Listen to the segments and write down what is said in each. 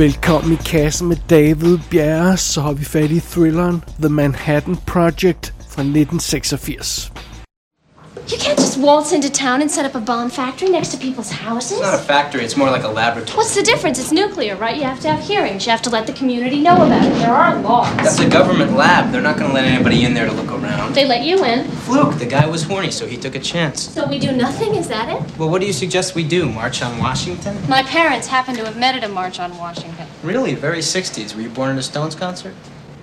Velkommen i kassen med David Bjerre, så har vi fat i thrilleren The Manhattan Project fra 1986. You can't just waltz into town and set up a bomb factory next to people's houses. It's not a factory, it's more like a laboratory. What's the difference? It's nuclear, right? You have to have hearings. You have to let the community know about it. There are laws. That's a government lab. They're not going to let anybody in there to look around. They let you in. Fluke, the guy was horny, so he took a chance. So we do nothing? Is that it? Well, what do you suggest we do? March on Washington? My parents happen to have met at a march on Washington. Really? Very 60s. Were you born at a Stones concert?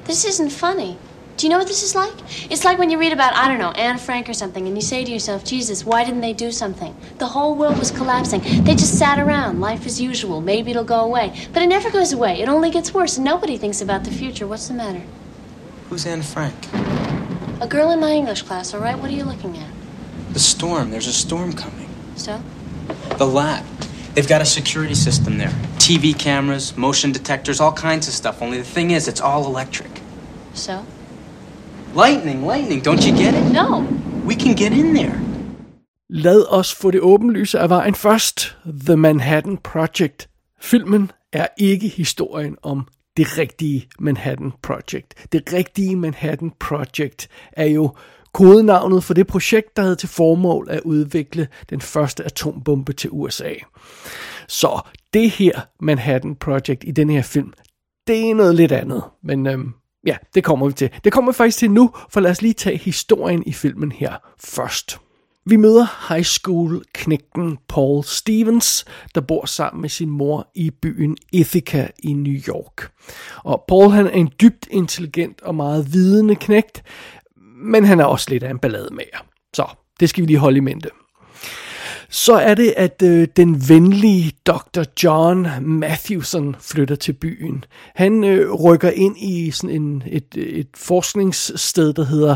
This isn't funny. Do you know what this is like? It's like when you read about, I don't know, Anne Frank or something, and you say to yourself, Jesus, why didn't they do something? The whole world was collapsing. They just sat around, life as usual. Maybe it'll go away. But it never goes away. It only gets worse, and nobody thinks about the future. What's the matter? Who's Anne Frank? A girl in my English class, all right? What are you looking at? The storm. There's a storm coming. So? The lab. They've got a security system there. TV cameras, motion detectors, all kinds of stuff. Only the thing is, it's all electric. So? Lightning, lightning, don't you get it? No. We can get in there. Lad os få det åbenlyse af vejen først. The Manhattan Project. Filmen er ikke historien om det rigtige Manhattan Project. Det rigtige Manhattan Project er jo kodenavnet for det projekt, der havde til formål at udvikle den første atombombe til USA. Så det her Manhattan Project i den her film, det er noget lidt andet. Men øhm, ja, det kommer vi til. Det kommer vi faktisk til nu, for lad os lige tage historien i filmen her først. Vi møder high school knægten Paul Stevens, der bor sammen med sin mor i byen Ithaca i New York. Og Paul han er en dybt intelligent og meget vidende knægt, men han er også lidt af en ballademager. Så det skal vi lige holde i mente. Så er det, at øh, den venlige Dr. John Matthewson flytter til byen. Han øh, rykker ind i sådan en, et, et forskningssted, der hedder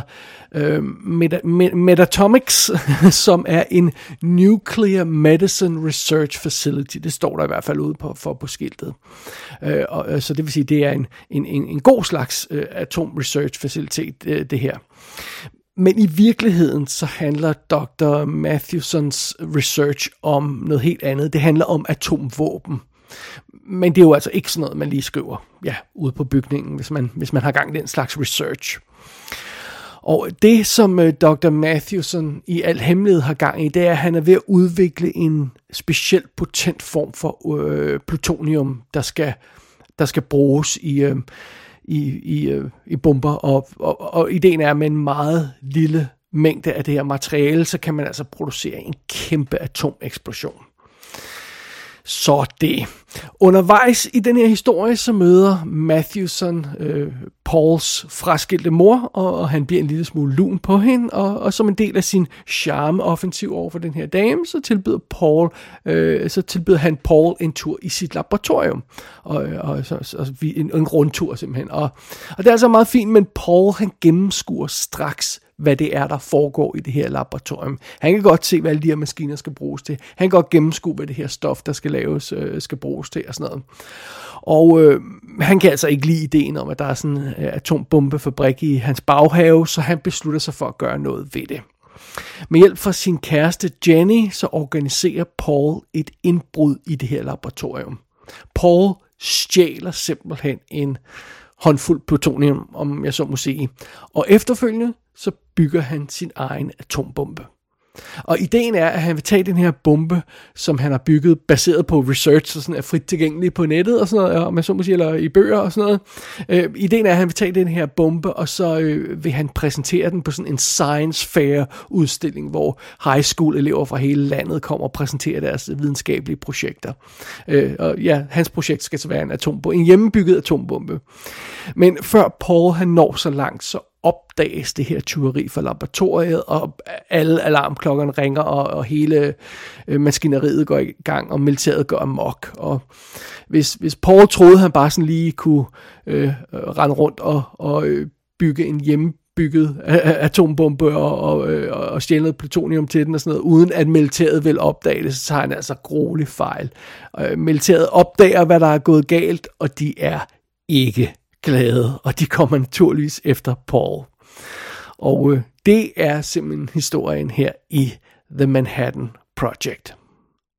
øh, Met- Metatomics, som er en Nuclear Medicine Research Facility. Det står der i hvert fald ude på, for på skiltet. Øh, og, øh, så det vil sige, det er en, en, en, en god slags øh, atom research facilitet, øh, det her. Men i virkeligheden så handler Dr. Matthewsons research om noget helt andet. Det handler om atomvåben. Men det er jo altså ikke sådan noget, man lige skriver ja, ude på bygningen, hvis man, hvis man har gang i den slags research. Og det, som øh, Dr. Matthewson i al hemmelighed har gang i, det er, at han er ved at udvikle en specielt potent form for øh, plutonium, der skal, der skal bruges i, øh, i, i, øh, i bomber, og, og, og ideen er, at med en meget lille mængde af det her materiale, så kan man altså producere en kæmpe atomeksplosion. Så det. Undervejs i den her historie, så møder Matthewson øh, Pauls fraskilte mor, og, og han bliver en lille smule lun på hende, og, og som en del af sin charme-offensiv over for den her dame, så tilbyder, Paul, øh, så tilbyder han Paul en tur i sit laboratorium, og, og så, så, en, en rundtur simpelthen. Og, og det er altså meget fint, men Paul han gennemskuer straks, hvad det er, der foregår i det her laboratorium. Han kan godt se, hvad alle de her maskiner skal bruges til. Han kan godt gennemskue, hvad det her stof, der skal laves, øh, skal bruges til og sådan noget. Og øh, han kan altså ikke lide ideen om, at der er sådan en øh, atombombefabrik i hans baghave, så han beslutter sig for at gøre noget ved det. Med hjælp fra sin kæreste Jenny, så organiserer Paul et indbrud i det her laboratorium. Paul stjæler simpelthen en håndfuld plutonium, om jeg så må sige. Og efterfølgende, så bygger han sin egen atombombe. Og ideen er, at han vil tage den her bombe, som han har bygget, baseret på research, og sådan er frit tilgængelig på nettet, og sådan noget, og man så må sige, eller i bøger og sådan noget. Øh, ideen er, at han vil tage den her bombe, og så øh, vil han præsentere den på sådan en science fair udstilling, hvor high school elever fra hele landet kommer og præsenterer deres videnskabelige projekter. Øh, og ja, hans projekt skal så være en atombombe, en hjemmebygget atombombe. Men før Paul han når så langt, så opdages det her tyveri fra laboratoriet, og alle alarmklokkerne ringer, og, og hele øh, maskineriet går i gang, og militæret går amok. Og hvis, hvis Paul troede, han bare sådan lige kunne øh, rende rundt og, og øh, bygge en hjemmebygget atombombe og, og, øh, og stjæle noget plutonium til den og sådan noget, uden at militæret vil opdage det, så tager han altså gruelig fejl. Øh, militæret opdager, hvad der er gået galt, og de er ikke glade, og de kommer naturligvis efter Paul. Og øh, det er simpelthen historien her i The Manhattan Project.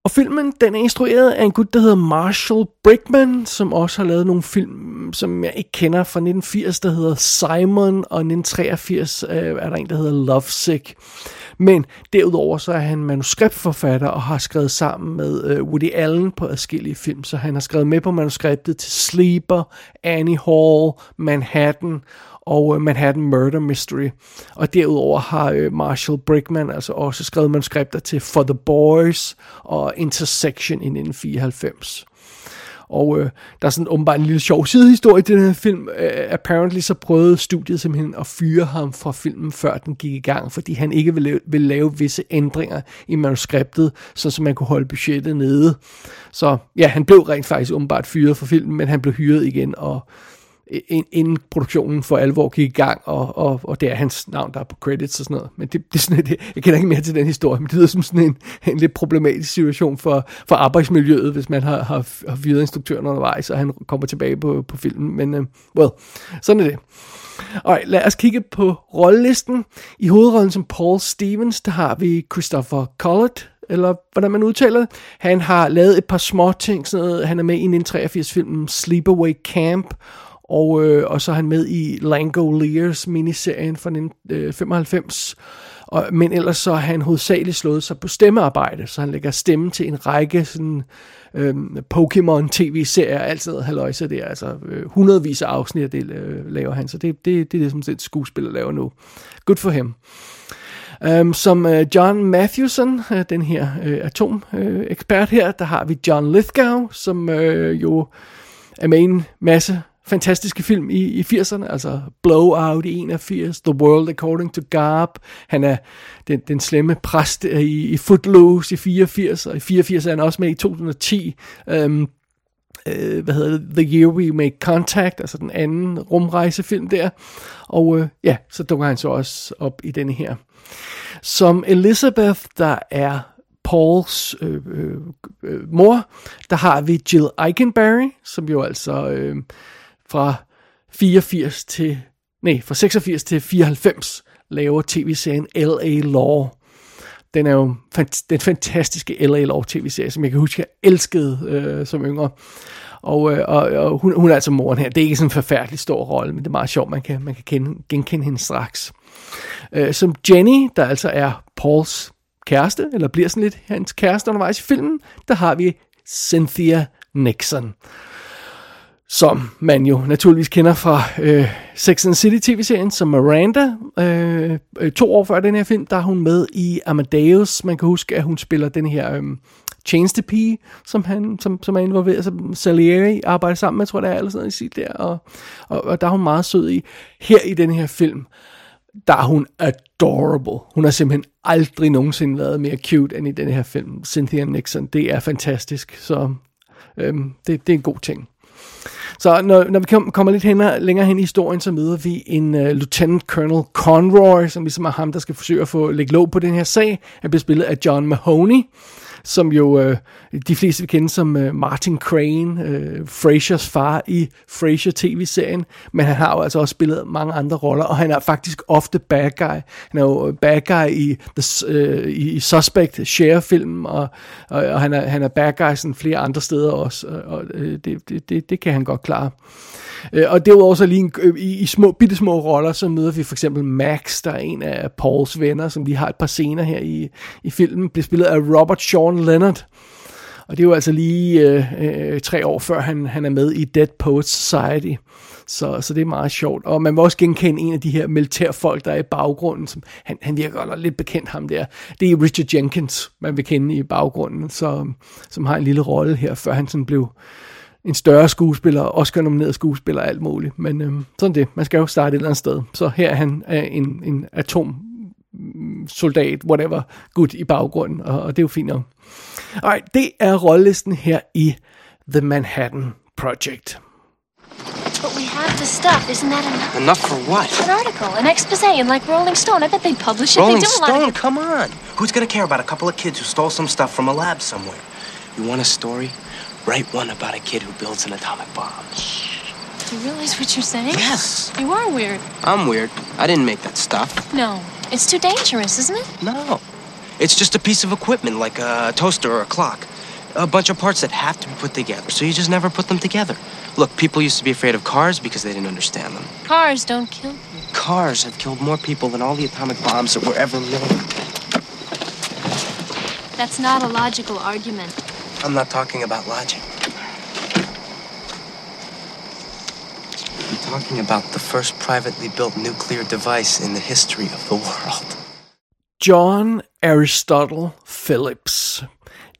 Og filmen, den er instrueret af en gut, der hedder Marshall Brickman, som også har lavet nogle film, som jeg ikke kender fra 1980, der hedder Simon, og 1983 øh, er der en, der hedder Lovesick. Men derudover så er han manuskriptforfatter og har skrevet sammen med øh, Woody Allen på adskillige film, så han har skrevet med på manuskriptet til Sleeper, Annie Hall, Manhattan og øh, Manhattan Murder Mystery. Og derudover har øh, Marshall Brickman altså også skrevet manuskripter til For the Boys og Intersection i 1994. Og øh, der er sådan åbenbart en lille sjov sidehistorie til den her film. Uh, apparently så prøvede studiet simpelthen at fyre ham fra filmen, før den gik i gang, fordi han ikke ville lave, ville lave visse ændringer i manuskriptet, så, så man kunne holde budgettet nede. Så ja, han blev rent faktisk åbenbart fyret fra filmen, men han blev hyret igen, og inden produktionen for alvor gik i gang, og, og, og det er hans navn, der er på credits og sådan noget. Men det, det er sådan, det, jeg kender ikke mere til den historie, men det lyder som sådan en, en lidt problematisk situation for, for arbejdsmiljøet, hvis man har, har, har videre instruktøren undervejs, og han kommer tilbage på, på filmen. Men, uh, well, sådan er det. Og lad os kigge på rollelisten. I hovedrollen som Paul Stevens, der har vi Christopher Collett, eller hvordan man udtaler det. Han har lavet et par små ting, sådan noget. han er med i en 83 filmen Sleepaway Camp, og, øh, og så er han med i Langoliers miniserien fra 1995. Øh, og, men ellers så har han hovedsageligt slået sig på stemmearbejde, så han lægger stemme til en række sådan, øh, Pokémon tv-serier, alt sådan noget haløjse der, altså øh, hundredvis af afsnit, det øh, laver han, så det, det, det er det, som et skuespiller laver nu. Good for him. Um, som uh, John Matthewson, uh, øh, den her uh, atomekspert uh, her, der har vi John Lithgow, som uh, jo er med i en masse fantastiske film i, i 80'erne, altså Blowout i 81, The World According to Garb, han er den, den slemme præst øh, i, i Footloose i 84, og i 84 er han også med i 2010, øhm, øh, hvad hedder det, The Year We Make Contact, altså den anden rumrejsefilm der, og øh, ja, så dukker han så også op i denne her. Som Elizabeth, der er Pauls øh, øh, øh, mor, der har vi Jill Eikenberry, som jo altså øh, fra 84 til, nej, fra 86 til 94 laver tv-serien L.A. Law. Den er jo den fantastiske L.A. Law tv-serie, som jeg kan huske, jeg elskede øh, som yngre. Og, øh, og, og hun, hun er altså moren her. Det er ikke sådan en forfærdelig stor rolle, men det er meget sjovt, man kan, man kan kende, genkende hende straks. Øh, som Jenny, der altså er Pauls kæreste, eller bliver sådan lidt hans kæreste undervejs i filmen, der har vi Cynthia Nixon som man jo naturligvis kender fra øh, Sex and City tv-serien som Miranda. Øh, øh, to år før den her film, der er hun med i Amadeus. Man kan huske, at hun spiller den her øh, tjenestepige, som, han, som, som er involveret, som Salieri arbejder sammen med, tror jeg det er, eller sådan noget der, og, og, og der er hun meget sød i. Her i den her film, der er hun adorable. Hun har simpelthen aldrig nogensinde været mere cute end i den her film. Cynthia Nixon, det er fantastisk, så øhm, det, det er en god ting. Så når, når vi kommer lidt hen, længere hen i historien, så møder vi en uh, Lieutenant Colonel Conroy, som ligesom er ham, der skal forsøge at få lægge låg på den her sag. Han bliver spillet af John Mahoney som jo øh, de fleste vil kende som øh, Martin Crane, øh, Frasers far i Frasier tv-serien, men han har jo altså også spillet mange andre roller, og han er faktisk ofte bad guy. Han er jo øh, bad guy i, the, øh, i Suspect, Share-filmen, og, og, og han, er, han er bad guy sådan flere andre steder også, og, og øh, det, det, det, det kan han godt klare. Øh, Øh, og derudover så lige en, øh, i, i små, bitte små roller, så møder vi for eksempel Max, der er en af Pauls venner, som lige har et par scener her i, i filmen, bliver spillet af Robert Sean Leonard. Og det er jo altså lige øh, øh, tre år før han, han er med i Dead Poets Society. Så, så det er meget sjovt. Og man må også genkende en af de her militærfolk, der er i baggrunden. Som, han, han virker godt lidt bekendt ham der. Det er Richard Jenkins, man vil kende i baggrunden, så, som har en lille rolle her, før han sådan blev, en større skuespiller, Oscar-nomineret skuespiller, alt muligt. Men øhm, sådan det, man skal jo starte et eller andet sted. Så her er han er en, en atom soldat, whatever, gut i baggrunden, og, og det er jo fint nok. Alright, det er rollelisten her i The Manhattan Project. But we have the stuff, isn't that enough? Enough for what? An article, an expose, and like Rolling Stone. I bet they publish it. Rolling they do a lot Stone, of... come on. Who's gonna care about a couple of kids who stole some stuff from a lab somewhere? You want a story? Write one about a kid who builds an atomic bomb. Do you realize what you're saying? Yes. You are weird. I'm weird. I didn't make that stuff. No, it's too dangerous, isn't it? No. It's just a piece of equipment like a toaster or a clock. a bunch of parts that have to be put together, so you just never put them together. Look, people used to be afraid of cars because they didn't understand them. Cars don't kill people. Cars have killed more people than all the atomic bombs that were ever made. That's not a logical argument. I'm not talking about logic. I'm talking about the first privately built nuclear device in the history of the world. John Aristotle Phillips.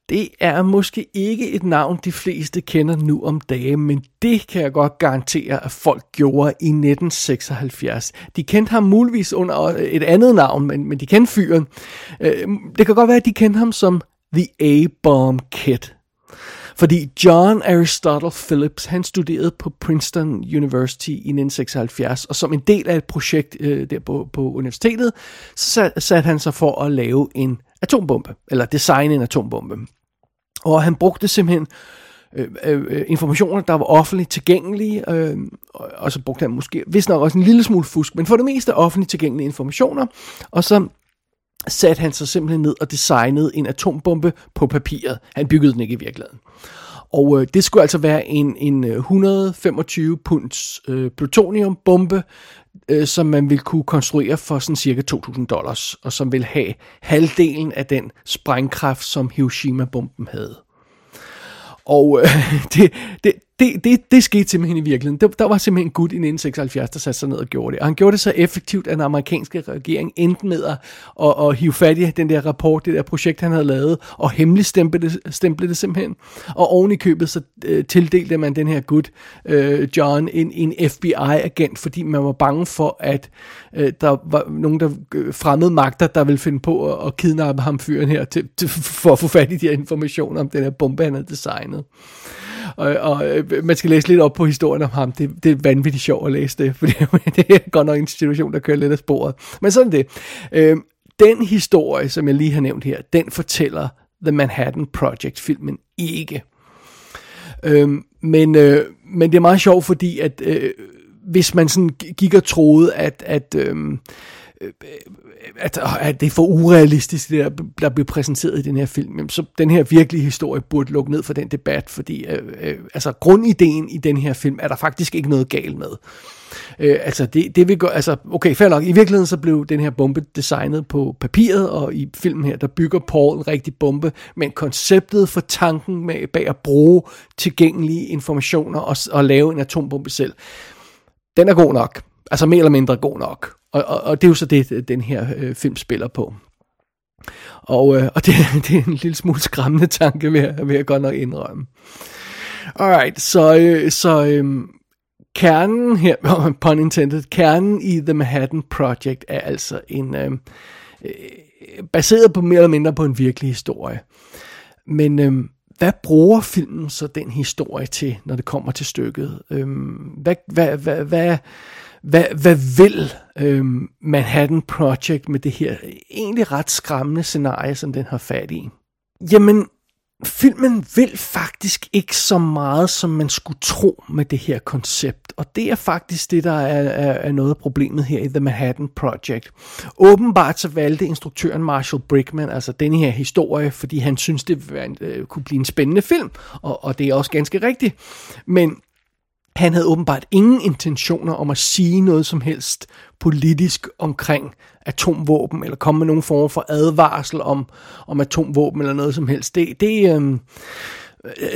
Det er måske ikke et navn, de fleste kender nu om dagen, men det kan jeg godt garantere, at folk gjorde i 1976. De kendte ham muligvis under et andet navn, men, men de kendte fyren. Øh, det kan godt være, at de kendte ham som The A-Bomb Kid. Fordi John Aristotle Phillips, han studerede på Princeton University i 1976, og som en del af et projekt øh, der på, på universitetet, så satte han sig for at lave en atombombe, eller designe en atombombe. Og han brugte simpelthen øh, øh, øh informationer, der var offentligt tilgængelige, øh, og så brugte han måske, hvis nok også en lille smule fusk, men for det meste offentligt tilgængelige informationer, og så satte han sig simpelthen ned og designede en atombombe på papiret. Han byggede den ikke i virkeligheden. Og øh, det skulle altså være en, en øh, 125 punds øh, plutoniumbombe, øh, som man ville kunne konstruere for sådan cirka 2.000 dollars, og som vil have halvdelen af den sprængkraft, som Hiroshima-bomben havde. Og øh, det, det, det, det, det skete simpelthen i virkeligheden. Der, der var simpelthen en gut i 1976, der satte sig ned og gjorde det. Og han gjorde det så effektivt, at den amerikanske regering endte med at, at, at hive fat i den der rapport, det der projekt, han havde lavet, og hemmeligstemple det, stemple det simpelthen. Og oven i købet så øh, tildelte man den her gut, øh, John, en, en FBI-agent, fordi man var bange for, at øh, der var nogen der øh, fremmede magter, der ville finde på at, at kidnappe ham fyren her, til, til, for at få fat i de her informationer om den her bombe, han havde designet. Og, og øh, man skal læse lidt op på historien om ham. Det, det er vanvittigt sjovt at læse det, for det er godt nok en situation, der kører lidt af sporet. Men sådan det. Øh, den historie, som jeg lige har nævnt her, den fortæller The Manhattan Project-filmen ikke. Øh, men, øh, men det er meget sjovt, fordi at øh, hvis man sådan gik og troede, at, at øhm, øh, at, øh, at det er for urealistisk, det der, der bliver præsenteret i den her film, så den her virkelige historie burde lukke ned for den debat, fordi øh, øh, altså grundideen i den her film er der faktisk ikke noget galt med. Øh, altså det, det vil gå, altså okay, fair nok, i virkeligheden så blev den her bombe designet på papiret, og i filmen her, der bygger Paul en rigtig bombe, men konceptet for tanken med, bag at bruge tilgængelige informationer og, og lave en atombombe selv, den er god nok. Altså mere eller mindre god nok. Og, og, og det er jo så det, den her øh, film spiller på. Og, øh, og det, det er en lille smule skræmmende tanke, vil jeg, vil jeg godt nok indrømme. Alright, så, øh, så øh, kernen her, pun intended, kernen i The Manhattan Project er altså en, øh, øh, baseret på mere eller mindre på en virkelig historie. Men øh, hvad bruger filmen så den historie til, når det kommer til stykket? Øhm, hvad, hvad, hvad, hvad, hvad, hvad vil øhm, Manhattan Project med det her egentlig ret skræmmende scenarie, som den har fat i? Jamen, filmen vil faktisk ikke så meget, som man skulle tro med det her koncept. Og det er faktisk det, der er, er, er noget af problemet her i The Manhattan Project. Åbenbart så valgte instruktøren Marshall Brickman altså denne her historie, fordi han synes, det øh, kunne blive en spændende film. Og, og det er også ganske rigtigt. Men han havde åbenbart ingen intentioner om at sige noget som helst politisk omkring atomvåben, eller komme med nogen form for advarsel om, om atomvåben eller noget som helst. Det, det, øh,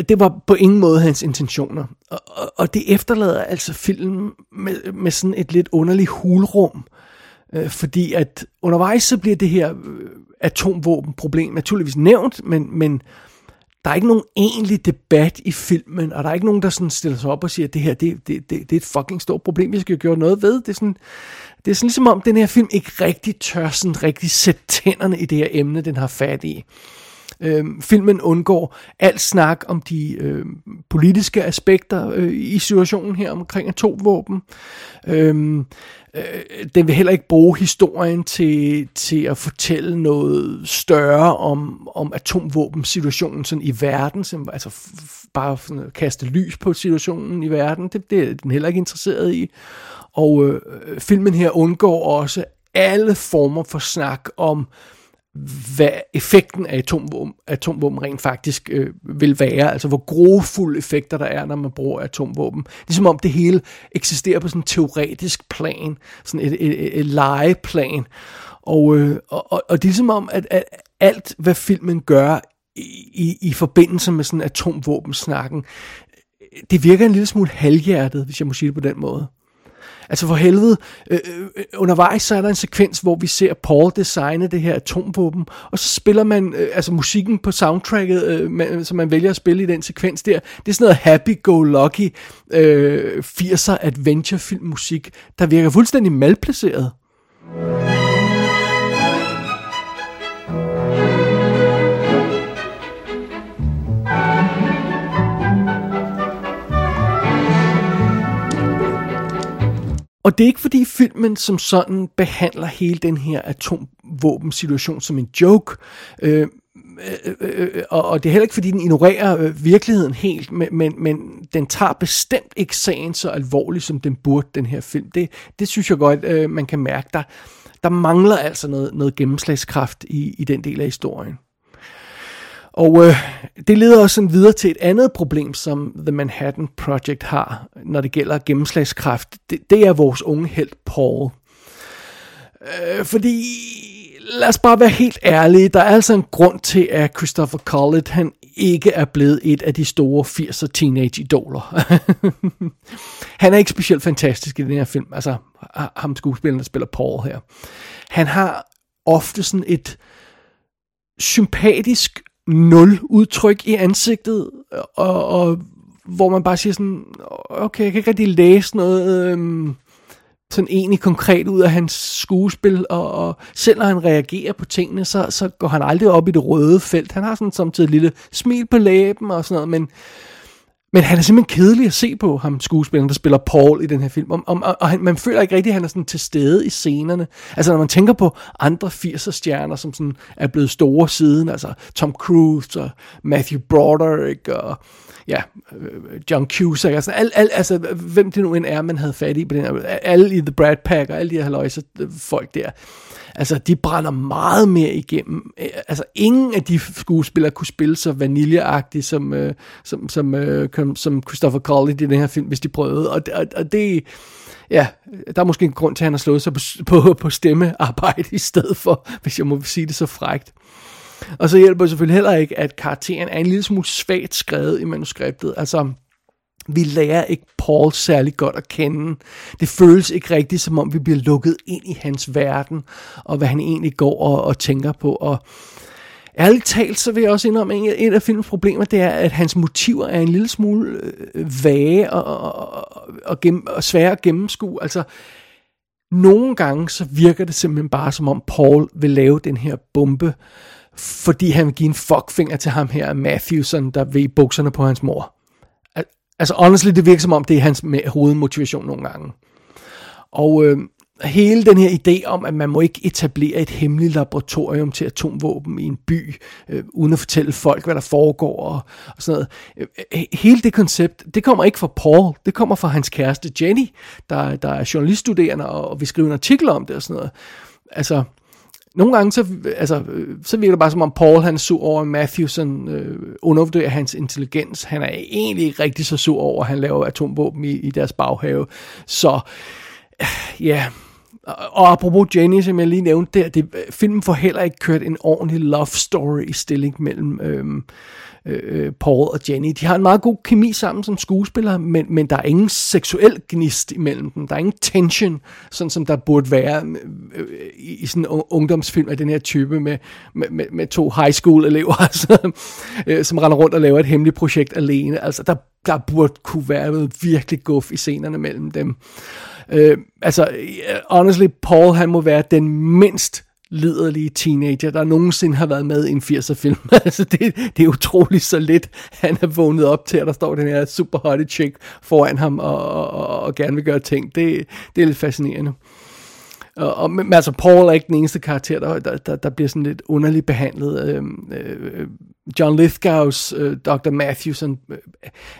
det var på ingen måde hans intentioner. Og, og, og det efterlader altså filmen med, med sådan et lidt underligt hulrum, øh, fordi at undervejs så bliver det her øh, atomvåbenproblem naturligvis nævnt, men, men der er ikke nogen egentlig debat i filmen, og der er ikke nogen, der sådan stiller sig op og siger, at det her det, det, det, det er et fucking stort problem, vi skal gøre noget ved. Det er sådan, det er sådan ligesom om, den her film ikke rigtig tør sådan rigtig sætte tænderne i det her emne, den har fat i. Øhm, filmen undgår alt snak om de øh, politiske aspekter øh, i situationen her omkring atomvåben. Øhm, øh, den vil heller ikke bruge historien til, til at fortælle noget større om, om atomvåbensituationen sådan i verden, som, altså bare sådan at kaste lys på situationen i verden, det, det er den heller ikke interesseret i. Og øh, filmen her undgår også alle former for snak om hvad effekten af atomvåben, atomvåben rent faktisk øh, vil være, altså hvor grofulde effekter der er, når man bruger atomvåben. Ligesom om det hele eksisterer på sådan en teoretisk plan, sådan et, et, et, et legeplan, og, øh, og, og, og det er som om, at, at alt hvad filmen gør i, i, i forbindelse med sådan atomvåbensnakken, det virker en lille smule halvhjertet, hvis jeg må sige det på den måde. Altså for helvede, øh, øh, øh, undervejs så er der en sekvens, hvor vi ser Paul designe det her atomvåben, og så spiller man, øh, altså musikken på soundtracket, øh, man, som man vælger at spille i den sekvens der, det er sådan noget happy-go-lucky øh, 80'er adventure-film musik, der virker fuldstændig malplaceret. Og det er ikke fordi filmen som sådan behandler hele den her atomvåbensituation som en joke. Øh, øh, øh, øh, og, og det er heller ikke fordi den ignorerer øh, virkeligheden helt, men, men, men den tager bestemt ikke sagen så alvorligt som den burde, den her film. Det, det synes jeg godt, øh, man kan mærke. Der, der mangler altså noget, noget gennemslagskraft i, i den del af historien. Og øh, det leder os sådan videre til et andet problem, som The Manhattan Project har, når det gælder gennemslagskraft. Det, det er vores unge held Paul. Øh, fordi, lad os bare være helt ærlige, der er altså en grund til, at Christopher Collett, han ikke er blevet et af de store 80'er teenage-idoler. han er ikke specielt fantastisk i den her film, altså ham skuespilleren, der spiller Paul her. Han har ofte sådan et sympatisk nul udtryk i ansigtet, og, og hvor man bare siger sådan, okay, jeg kan ikke rigtig læse noget øhm, sådan egentlig konkret ud af hans skuespil, og, og selv når han reagerer på tingene, så, så går han aldrig op i det røde felt. Han har sådan samtidig et lille smil på læben og sådan noget, men men han er simpelthen kedelig at se på, ham skuespilleren, der spiller Paul i den her film. Og, og, og han, man føler ikke rigtigt, at han er sådan til stede i scenerne. Altså når man tænker på andre 80'er stjerner, som sådan er blevet store siden, altså Tom Cruise og Matthew Broderick og ja, øh, John Cusack, altså, al, al, altså hvem det nu end er, man havde fat i på den her, alle i The Brad Pack og alle de her løjse øh, folk der Altså, de brænder meget mere igennem. Øh, altså, ingen af de skuespillere kunne spille så vaniljeagtigt som, øh, som, som, øh, som Christopher Colley i den her film, hvis de prøvede. Og, og, og det, ja, der er måske en grund til, at han har slået sig på, på, på stemmearbejde i stedet for, hvis jeg må sige det så frægt. Og så hjælper det selvfølgelig heller ikke, at karakteren er en lille smule svagt skrevet i manuskriptet. Altså, vi lærer ikke Paul særlig godt at kende. Det føles ikke rigtigt, som om vi bliver lukket ind i hans verden, og hvad han egentlig går og, og tænker på. Og ærligt talt, så vil jeg også indrømme, at et af filmens problemer, det er, at hans motiver er en lille smule øh, vage og, og, og, og, gennem, og svære at gennemskue. Altså, nogle gange så virker det simpelthen bare som om Paul vil lave den her bombe, fordi han vil give en fuckfinger til ham her, Matthewson, der ved bukserne på hans mor. Altså honestly, det virker som om, det er hans hovedmotivation nogle gange. Og øh, hele den her idé om, at man må ikke etablere et hemmeligt laboratorium til atomvåben i en by, øh, uden at fortælle folk, hvad der foregår og, og sådan noget. Øh, øh hele det koncept, det kommer ikke fra Paul, det kommer fra hans kæreste Jenny, der, der er journaliststuderende og, og vil skrive en artikel om det og sådan noget. Altså, nogle gange, så, altså, så virker det bare som om Paul, han er sur over, Matthew, Matthewson øh, undervurderer hans intelligens. Han er egentlig ikke rigtig så sur over, at han laver atomvåben i, i deres baghave. Så, øh, ja... Og apropos Jenny, som jeg lige nævnte der, det, øh, filmen får heller ikke kørt en ordentlig love story i stilling mellem øhm, Øh, øh, Paul og Jenny. De har en meget god kemi sammen som skuespillere, men, men der er ingen seksuel gnist imellem dem. Der er ingen tension, sådan som der burde være øh, øh i, i sådan en ungdomsfilm af den her type med, med, med, med to high school elever, altså, øh, som render rundt og laver et hemmeligt projekt alene. Altså, der, der burde kunne være noget virkelig guf i scenerne mellem dem. Øh, altså, øh, honestly, Paul, han må være den mindst liderlige teenager, der nogensinde har været med i en 80'er film. altså det, det er utroligt så lidt, han er vågnet op til, at der står den her super hotte chick foran ham og, og, og, og gerne vil gøre ting. Det, det er lidt fascinerende. Og, og men, altså, Paul er ikke den eneste karakter, der, der, der, der bliver sådan lidt underligt behandlet. Øh, øh, John Lithgows øh, Dr. Matthewson øh,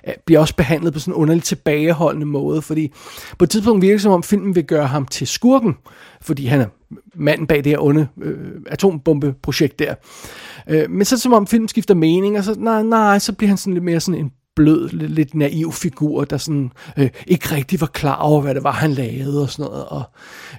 øh, bliver også behandlet på sådan en underligt tilbageholdende måde, fordi på et tidspunkt virker det som om filmen vil gøre ham til skurken, fordi han er manden bag det her onde øh, atombombeprojekt der. Øh, men så som om filmen skifter mening, og så, nej, nej, så bliver han sådan lidt mere sådan en blød, lidt, lidt naiv figur, der sådan øh, ikke rigtig var klar over, hvad det var, han lavede og sådan noget. Og,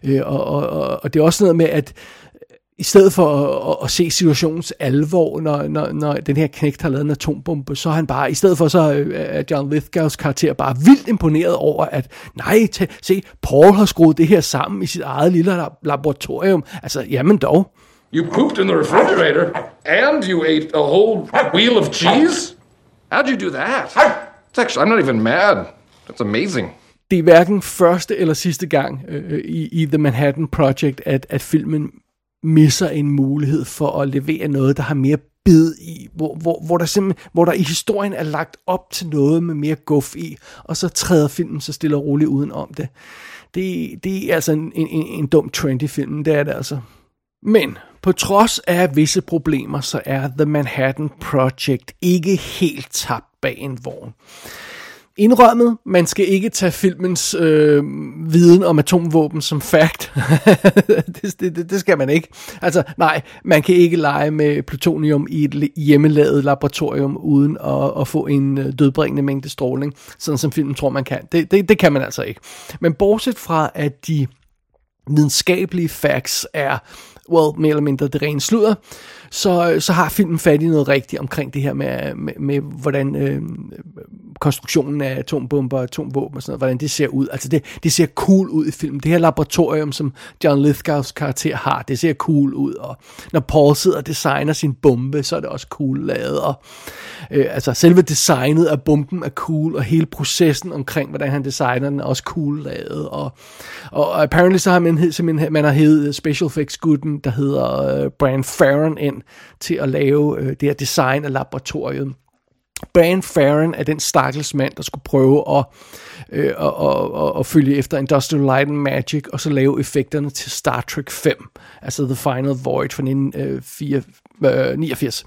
øh, og, og, og, og det er også noget med, at øh, i stedet for at, at, se situationens alvor, når, når, når den her knægt har lavet en atombombe, så er han bare, i stedet for så øh, er John Lithgows karakter bare vildt imponeret over, at nej, t- se, Paul har skruet det her sammen i sit eget lille laboratorium. Altså, jamen dog. You pooped in the refrigerator, and you ate a whole wheel of cheese? How'd you do that? It's actually, I'm not even mad. That's amazing. Det er hverken første eller sidste gang øh, i, i The Manhattan Project, at, at filmen misser en mulighed for at levere noget, der har mere bid i, hvor, hvor, hvor, der simpelthen, hvor der i historien er lagt op til noget med mere guf i, og så træder filmen så stille og roligt uden om det. Det, det er altså en, en, en dum trend i filmen, det er det altså. Men på trods af visse problemer, så er The Manhattan Project ikke helt tabt bag en vogn. Indrømmet, man skal ikke tage filmens øh, viden om atomvåben som fact. det, det, det skal man ikke. Altså, nej, man kan ikke lege med plutonium i et hjemmelavet laboratorium uden at, at få en øh, dødbringende mængde stråling, sådan som filmen tror, man kan. Det, det, det kan man altså ikke. Men bortset fra, at de videnskabelige facts er well, mere eller mindre det rene sludder, så, så har filmen fat i noget rigtigt omkring det her med, med, med hvordan øh, konstruktionen af atombomber og atomvåben og sådan noget, hvordan det ser ud. Altså det, det ser cool ud i filmen. Det her laboratorium, som John Lithgows karakter har, det ser cool ud. Og når Paul sidder og designer sin bombe, så er det også cool lavet. Og, øh, altså selve designet af bomben er cool, og hele processen omkring, hvordan han designer den, er også cool lavet. Og, og, og apparently så har man, simpelthen, man har heddet special effects gutten, der hedder øh, Brian Farron ind til at lave øh, det her design af laboratoriet. Brian Farren er den stakkels mand, der skulle prøve at, øh, at, at, at, at følge efter Industrial Light and Magic, og så lave effekterne til Star Trek 5, altså The Final Void fra 1984, øh, 89.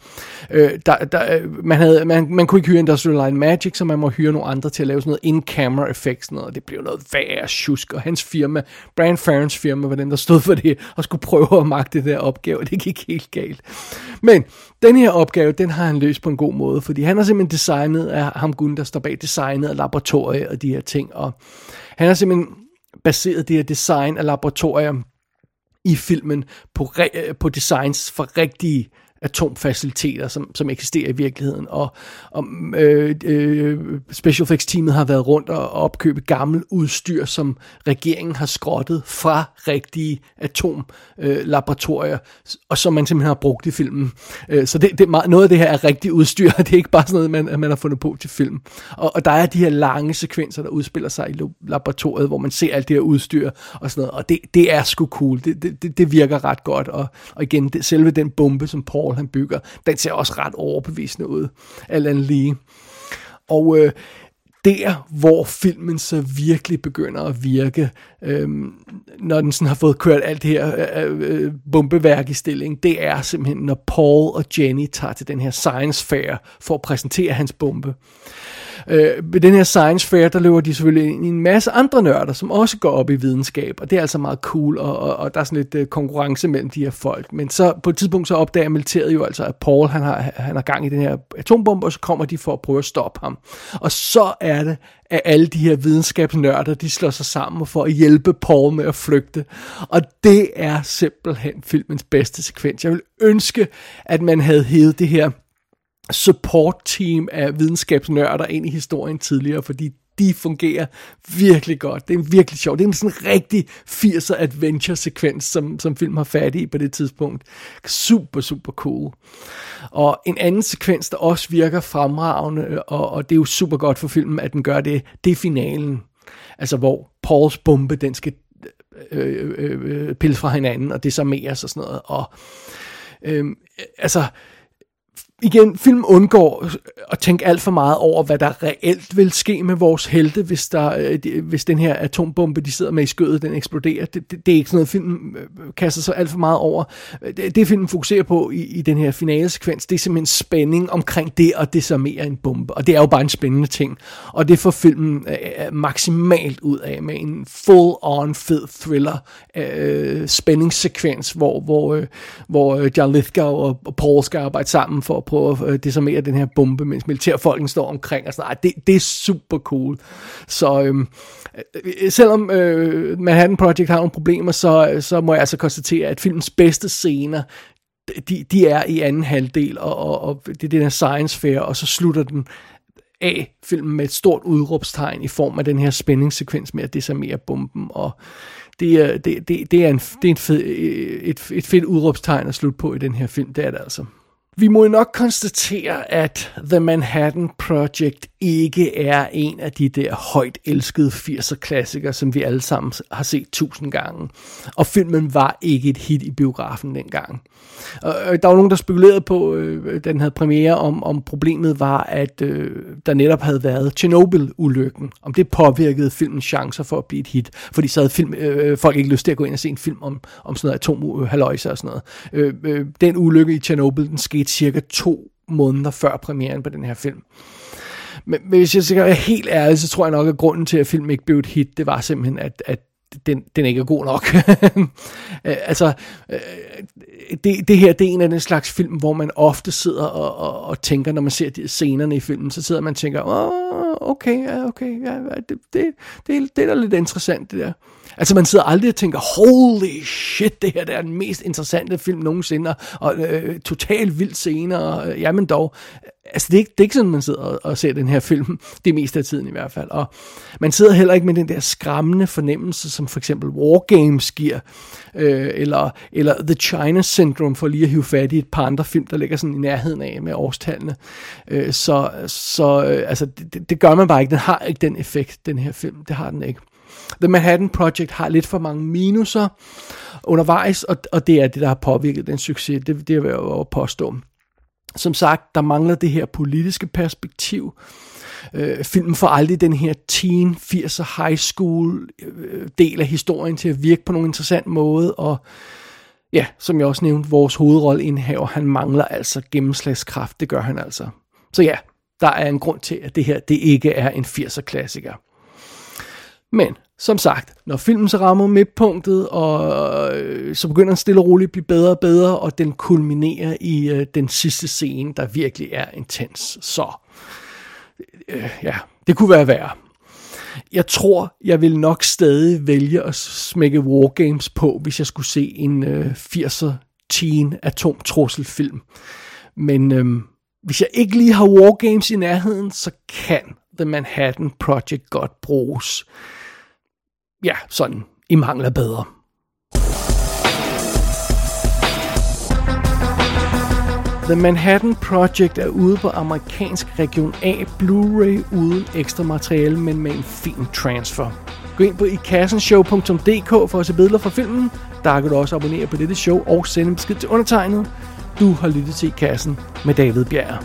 Øh, der, der, øh, man, havde, man, man kunne ikke hyre Industrial Light Magic, så man må hyre nogle andre til at lave sådan noget in-camera effects, noget, og det blev noget værre tjusk, og hans firma, Brian Farrens firma, var den, der stod for det, og skulle prøve at magte det der opgave, og det gik helt galt. Men den her opgave, den har han løst på en god måde, fordi han har simpelthen designet af ham Gunn, der står bag designet af laboratoriet og de her ting, og han har simpelthen baseret det her design af laboratorier i filmen på, re, øh, på designs for rigtige atomfaciliteter, som, som eksisterer i virkeligheden. Og, og øh, øh, Special Effects teamet har været rundt og opkøbe gammel udstyr, som regeringen har skrottet fra rigtige atomlaboratorier, øh, og som man simpelthen har brugt i filmen. Øh, så det, det, meget noget af det her er rigtigt udstyr, det er ikke bare sådan noget, man, man har fundet på til film. Og, og der er de her lange sekvenser, der udspiller sig i laboratoriet, hvor man ser alt det her udstyr og sådan noget, og det, det er sgu cool. Det, det, det virker ret godt, og, og igen, det, selve den bombe, som Paul Hall han bygger, den ser også ret overbevisende ud, Alan Lee. lige. Og øh, der, hvor filmen så virkelig begynder at virke, øhm, når den sådan har fået kørt alt det her øh, øh, bombeværk i stilling, det er simpelthen, når Paul og Jenny tager til den her science fair for at præsentere hans bombe. Øh, ved den her science fair, der løber de selvfølgelig ind i en masse andre nørder, som også går op i videnskab, og det er altså meget cool, og, og, og der er sådan lidt øh, konkurrence mellem de her folk. Men så på et tidspunkt så opdager militæret jo altså, at Paul han har, han har gang i den her atombombe, og så kommer de for at prøve at stoppe ham. Og så er det, at alle de her videnskabsnørder, de slår sig sammen for at hjælpe Paul med at flygte. Og det er simpelthen filmens bedste sekvens. Jeg vil ønske, at man havde hævet det her support team af videnskabsnørder ind i historien tidligere, fordi de fungerer virkelig godt. Det er virkelig sjovt. Det er en sådan rigtig 80'er adventure-sekvens, som, som film har fat i på det tidspunkt. Super, super cool. Og en anden sekvens, der også virker fremragende, og, og det er jo super godt for filmen, at den gør det, det er finalen. Altså hvor Pauls bombe, den skal øh, øh, øh pille fra hinanden, og det så mere og sådan noget. Og øh, altså igen, film undgår at tænke alt for meget over, hvad der reelt vil ske med vores helte, hvis, der, øh, hvis den her atombombe, de sidder med i skødet, den eksploderer. Det, det, det er ikke sådan noget, film øh, kaster sig alt for meget over. Øh, det, det filmen fokuserer på i, i den her finalesekvens, det er simpelthen spænding omkring det at desarmere en bombe. Og det er jo bare en spændende ting. Og det får filmen øh, øh maksimalt ud af med en full-on fed thriller øh, spændingssekvens, hvor, hvor, øh, hvor John Lithgow og, og Paul skal arbejde sammen for at prøve at øh, desarmere den her bombe, mens militærfolken står omkring og sådan noget. Det, det er super cool. Så øhm, øh, øh, selvom øh, Manhattan Project har nogle problemer, så, så må jeg altså konstatere, at filmens bedste scener, de, de er i anden halvdel, og, og, og det er den her science fair, og så slutter den af filmen med et stort udråbstegn i form af den her spændingssekvens med at desarmere bomben, og det er, det, det, det er, en, det er en fed, et, et fedt udråbstegn at slutte på i den her film, det er det altså. Vi må nok konstatere, at The Manhattan Project ikke er en af de der højt elskede 80'er klassikere, som vi alle sammen har set tusind gange. Og filmen var ikke et hit i biografen dengang. Og der var nogen, der spekulerede på, øh, den havde premiere, om, om problemet var, at øh, der netop havde været Chernobyl-ulykken. Om det påvirkede filmens chancer for at blive et hit. Fordi så havde film, øh, folk ikke lyst til at gå ind og se en film om, om sådan noget atomhaløjse øh, og sådan noget. Øh, øh, den ulykke i Chernobyl, den skete cirka to måneder før premieren på den her film. Men, men hvis jeg skal være helt ærlig, så tror jeg nok, at grunden til, at filmen ikke blev et hit, det var simpelthen, at, at den, den ikke er god nok. Altså, øh, det, det her, det er en af den slags film, hvor man ofte sidder og, og, og tænker, når man ser de scenerne i filmen, så sidder man og tænker, åh, okay, ja, okay, ja, det, det, det, det er da lidt interessant, det der. Altså man sidder aldrig og tænker, holy shit, det her det er den mest interessante film nogensinde, og øh, totalt vild scener, og øh, jamen dog. Altså det er, ikke, det er ikke sådan, man sidder og, og ser den her film, det meste af tiden i hvert fald. Og man sidder heller ikke med den der skræmmende fornemmelse, som for eksempel War Games giver, øh, eller, eller The China Syndrome, for lige at hive fat i et par andre film, der ligger sådan i nærheden af med årstallene. Øh, så så øh, altså, det, det gør man bare ikke. Den har ikke den effekt, den her film. Det har den ikke. The Manhattan Project har lidt for mange minuser undervejs, og, og det er det, der har påvirket den succes. Det, det vil jeg jo påstå. Som sagt, der mangler det her politiske perspektiv. Øh, filmen får aldrig den her teen, 80'er, high school øh, del af historien til at virke på nogen interessant måde, og ja, som jeg også nævnte, vores hovedrolleindhaver, han mangler altså gennemslagskraft, det gør han altså. Så ja, der er en grund til, at det her, det ikke er en 80'er klassiker. Men som sagt, når filmen så rammer midtpunktet, og øh, så begynder den stille og roligt at blive bedre og bedre, og den kulminerer i øh, den sidste scene, der virkelig er intens. Så, øh, ja, det kunne være værre. Jeg tror, jeg vil nok stadig vælge at smække Wargames på, hvis jeg skulle se en øh, 80'er teen atomtrusselfilm. Men øh, hvis jeg ikke lige har Wargames i nærheden, så kan The Manhattan Project godt bruges ja, sådan i mangel af bedre. The Manhattan Project er ude på amerikansk region A Blu-ray uden ekstra materiale, men med en fin transfer. Gå ind på ikassenshow.dk for at se billeder fra filmen. Der kan du også abonnere på dette show og sende en besked til undertegnet. Du har lyttet til I Kassen med David Bjerg.